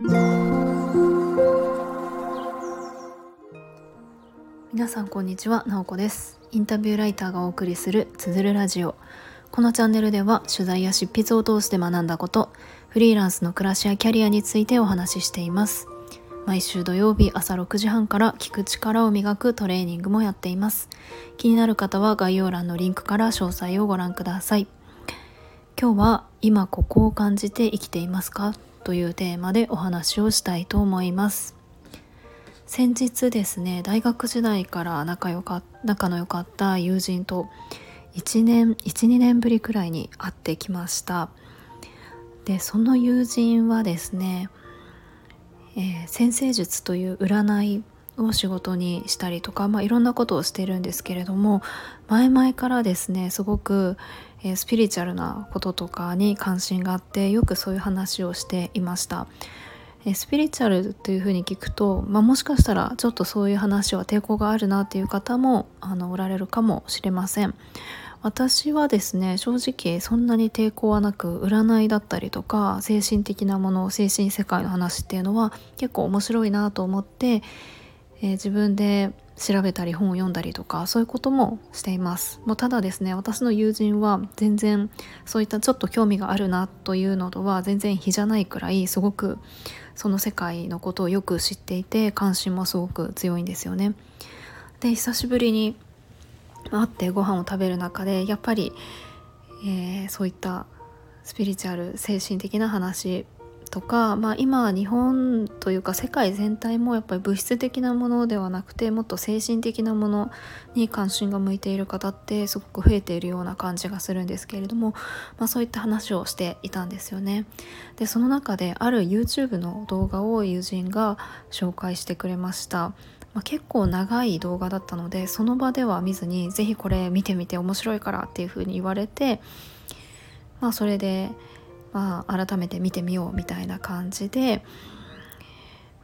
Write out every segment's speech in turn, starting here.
皆さんこんにちは、なおこです。インタビューライターがお送りするつづるラジオ。このチャンネルでは取材や執筆を通して学んだことフリーランスの暮らしやキャリアについてお話ししています。毎週土曜日朝6時半から聞く力を磨くトレーニングもやっています。気になる方は概要欄のリンクから詳細をご覧ください。今日は今ここを感じて生きていますか？というテーマでお話をしたいと思います。先日ですね大学時代から仲良か仲の良かった友人と1年12年ぶりくらいに会ってきました。でその友人はですね、えー、先生術という占いを仕事にしたりとか、まあ、いろんなことをしてるんですけれども前々からですねすごく、えー、スピリチュアルなこととかに関心があってよくそういう話をしていました。えスピリチュアルというふうに聞くと、まあ、もしかしたらちょっとそういう話は抵抗があるなっていう方もあのおられるかもしれません。私はですね正直そんなに抵抗はなく占いだったりとか精神的なもの精神世界の話っていうのは結構面白いなと思って、えー、自分で調べたり本を読んだりとかそういうこともしています。もうただですね私の友人は全然そういったちょっと興味があるなというのとは全然比じゃないくらいすごくその世界のことをよく知っていて関心もすごく強いんですよね。で久しぶりに会ってご飯を食べる中でやっぱり、えー、そういったスピリチュアル精神的な話とか、まあ、今日本というか世界全体もやっぱり物質的なものではなくてもっと精神的なものに関心が向いている方ってすごく増えているような感じがするんですけれども、まあ、そういった話をしていたんですよね。でその中である YouTube の動画を友人が紹介してくれました。まあ、結構長い動画だったのでその場では見ずに是非これ見てみて面白いからっていう風に言われてまあそれでまあ、改めて見てみようみたいな感じで、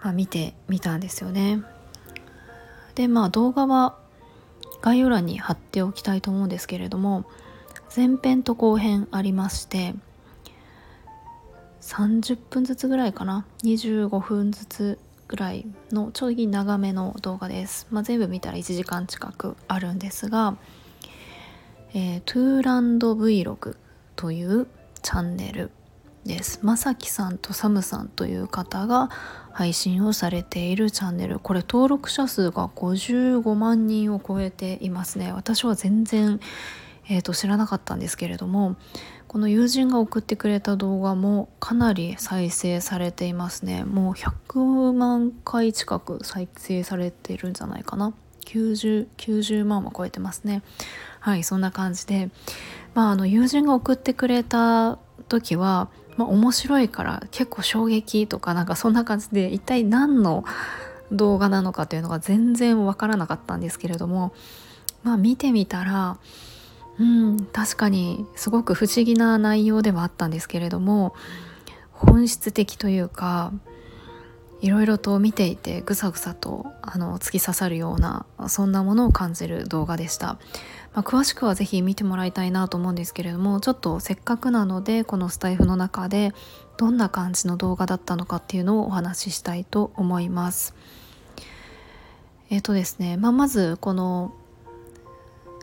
まあ、見てみたんですよね。でまあ動画は概要欄に貼っておきたいと思うんですけれども前編と後編ありまして30分ずつぐらいかな？25分ずつぐらいのちょい長めの動画です、まあ、全部見たら1時間近くあるんですが、えー、トゥーランド Vlog というチャンネルです。まさきさんとサムさんという方が配信をされているチャンネル。これ登録者数が55万人を超えていますね。私は全然、えーと、知らなかったんですけれどもこの友人が送ってくれた動画もかなり再生されていますね。もう100万回近く再生されてるんじゃないかな。90, 90万は超えてますね。はいそんな感じで。まああの友人が送ってくれた時は、まあ、面白いから結構衝撃とかなんかそんな感じで一体何の動画なのかというのが全然わからなかったんですけれどもまあ見てみたらうん確かにすごく不思議な内容ではあったんですけれども本質的というかいろいろと見ていてぐさぐさとあの突き刺さるようなそんなものを感じる動画でした、まあ、詳しくは是非見てもらいたいなと思うんですけれどもちょっとせっかくなのでこのスタイフの中でどんな感じの動画だったのかっていうのをお話ししたいと思いますえっ、ー、とですね、まあ、まずこの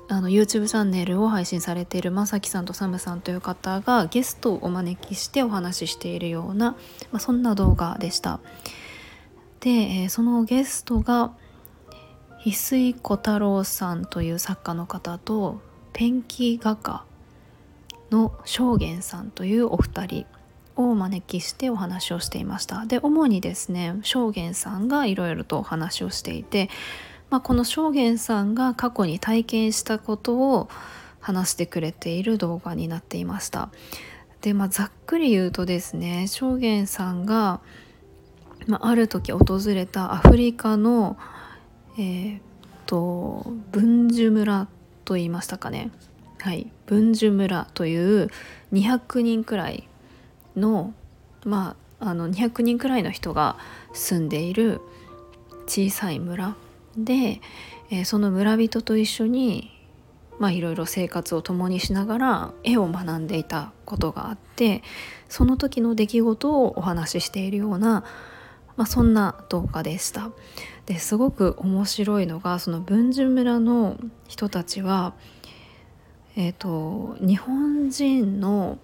あの YouTube チャンネルを配信されているまさきさんとサムさんという方がゲストをお招きしてお話ししているような、まあ、そんな動画でした。で、えー、そのゲストが翡翠小太郎さんという作家の方とペンキ画家の正元さんというお二人をお招きしてお話をしていました。で主にですね正元さんがいろいろとお話をしていて、まあ、この正元さんが過去に体験したことを話してくれている動画になっていました。でまあざっくり言うとですね正元さんがまあ、ある時訪れたアフリカのえー、っと文殊村と言いましたかね。はい。文殊村という200人くらいのまああの200人くらいの人が住んでいる小さい村で、えー、その村人と一緒に、まあいろいろ生活を共にしながら絵を学んでいたことがあってその時の出来事をお話ししているような、まあ、そんな動画でした。ですごく面白いのがその文殊村の人たちは、えーと、日本人の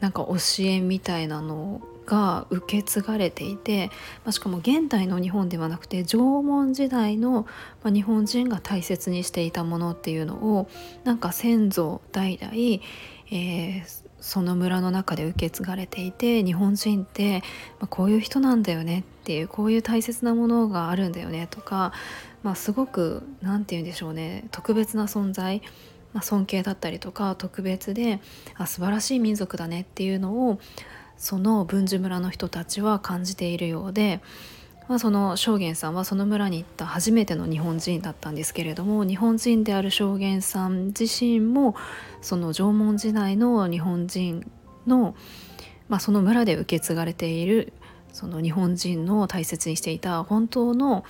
なんか教えみたいなのが受け継がれていて、まあ、しかも現代の日本ではなくて縄文時代の、ま、日本人が大切にしていたものっていうのをなんか先祖代々、えー、その村の中で受け継がれていて日本人って、こういう人なんだよねっていうこういう大切なものがあるんだよねとか、まあ、すごく何て言うんでしょうね特別な存在、まあ、尊敬だったりとか特別であ素晴らしい民族だねっていうのをその文殊村の人たちは感じているようで。まあ、その証言さんはその村に行った初めての日本人だったんですけれども日本人である証言さん自身もその縄文時代の日本人の、まあ、その村で受け継がれているその日本人の大切にしていた本当の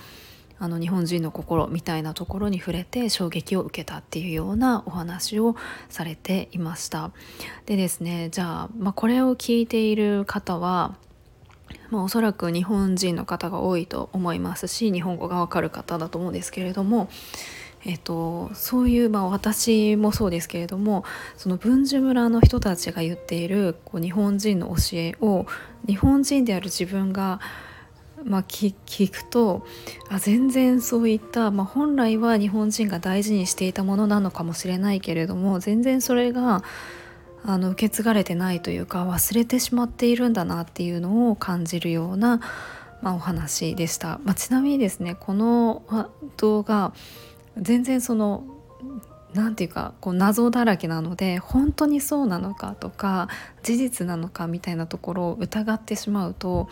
あの日本人の心みたいなところに触れて衝撃を受けたっていうようなお話をされていました。でですねじゃあ、まあ、これを聞いている方はまあ、おそらく日本人の方が多いと思いますし日本語がわかる方だと思うんですけれども、えーと、そういう、まあ、私もそうですけれどもその文殊村の人たちが言っているこう日本人の教えを日本人である自分が、まあ、聞くとあ全然そういった、まあ、本来は日本人が大事にしていたものなのかもしれないけれども全然それがあの受け継がれてないというか忘れてしまっているんだなっていうのを感じるような、まあ、お話でした、まあ、ちなみにですねこの動画全然その何て言うかこう謎だらけなので本当にそうなのかとか事実なのかみたいなところを疑ってしまうと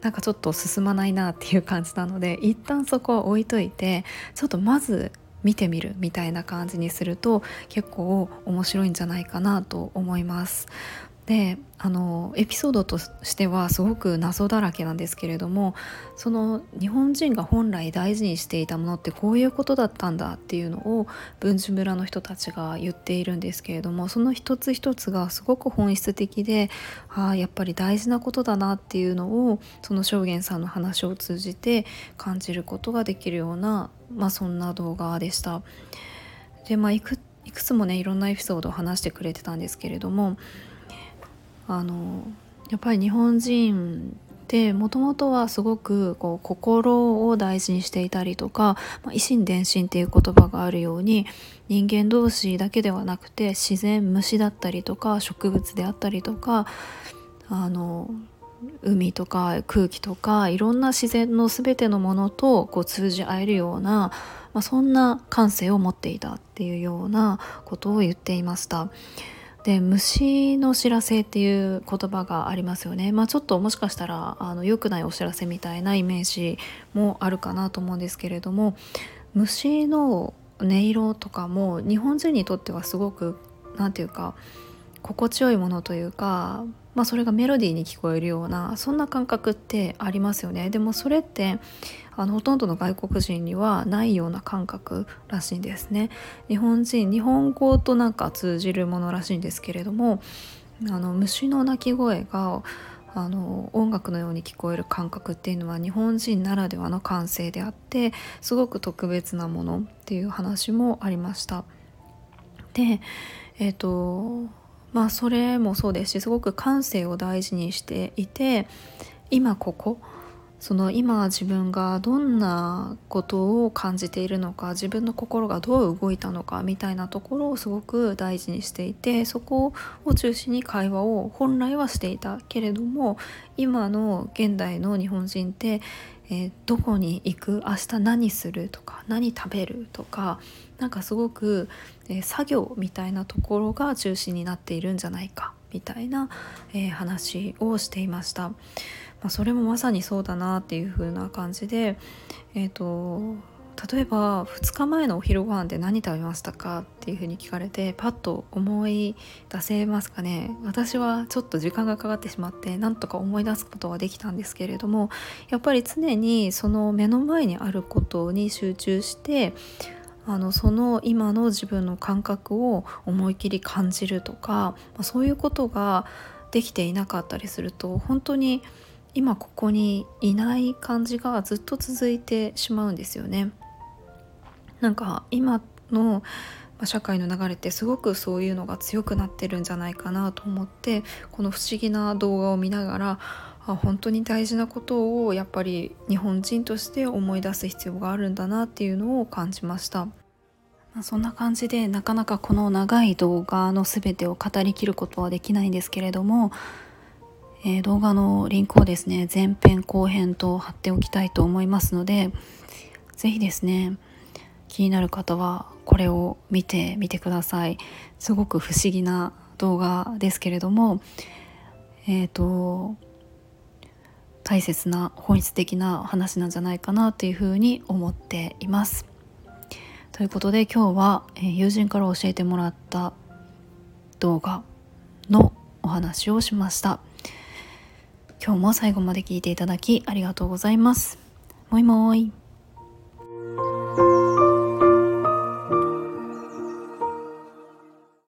なんかちょっと進まないなっていう感じなので一旦そこは置いといてちょっとまず見てみるみたいな感じにすると結構面白いんじゃないかなと思います。であのエピソードとしてはすごく謎だらけなんですけれどもその日本人が本来大事にしていたものってこういうことだったんだっていうのを文殊村の人たちが言っているんですけれどもその一つ一つがすごく本質的でああやっぱり大事なことだなっていうのをその証言さんの話を通じて感じることができるような、まあ、そんな動画でした。でまあいくいくつもねいろんなエピソードを話してくれてたんですけれどもあのやっぱり日本人ってもともとはすごくこう心を大事にしていたりとか「まあ、維心伝心」っていう言葉があるように人間同士だけではなくて自然虫だったりとか植物であったりとかあの海とか空気とかいろんな自然の全てのものとこう通じ合えるような、まあ、そんな感性を持っていたっていうようなことを言っていました。で虫の知らせっていう言葉がありますよね、まあ、ちょっともしかしたらあの良くないお知らせみたいなイメージもあるかなと思うんですけれども虫の音色とかも日本人にとってはすごく何て言うか心地よいものというかまあ、それがメロディーに聞こえるようなそんな感覚ってありますよねでもそれってあのほとんどの外国人にはないような感覚らしいんですね日本人日本語となんか通じるものらしいんですけれどもあの虫の鳴き声があの音楽のように聞こえる感覚っていうのは日本人ならではの感性であってすごく特別なものっていう話もありました。でえっ、ー、とまあそれもそうですしすごく感性を大事にしていて今ここその今自分がどんなことを感じているのか自分の心がどう動いたのかみたいなところをすごく大事にしていてそこを中心に会話を本来はしていたけれども今の現代の日本人ってえー、どこに行く？明日何する？とか何食べる？とかなんかすごく、えー、作業みたいなところが中心になっているんじゃないかみたいな、えー、話をしていました。まあ、それもまさにそうだなっていう風な感じで、えっと例えば2日前のお昼ご飯で何食べましたかっていうふうに聞かれてパッと思い出せますかね私はちょっと時間がかかってしまってなんとか思い出すことはできたんですけれどもやっぱり常にその目の前にあることに集中してあのその今の自分の感覚を思い切り感じるとか、まあ、そういうことができていなかったりすると本当に今ここにいない感じがずっと続いてしまうんですよね。なんか今の社会の流れってすごくそういうのが強くなってるんじゃないかなと思ってこの不思議な動画を見ながらあ本当に大事なことをやっぱり日本人として思い出す必要があるんだなっていうのを感じました。そんな感じでなかなかこの長い動画の全てを語りきることはできないんですけれども、えー、動画のリンクをですね前編後編と貼っておきたいと思いますので是非ですね気になる方はこれを見てみてくださいすごく不思議な動画ですけれどもえっ、ー、と大切な本質的な話なんじゃないかなというふうに思っています。ということで今日は、え友人から教えてもらった動画のお話をしました。今日も最後まで聞いていただきありがとうございます。もいもい。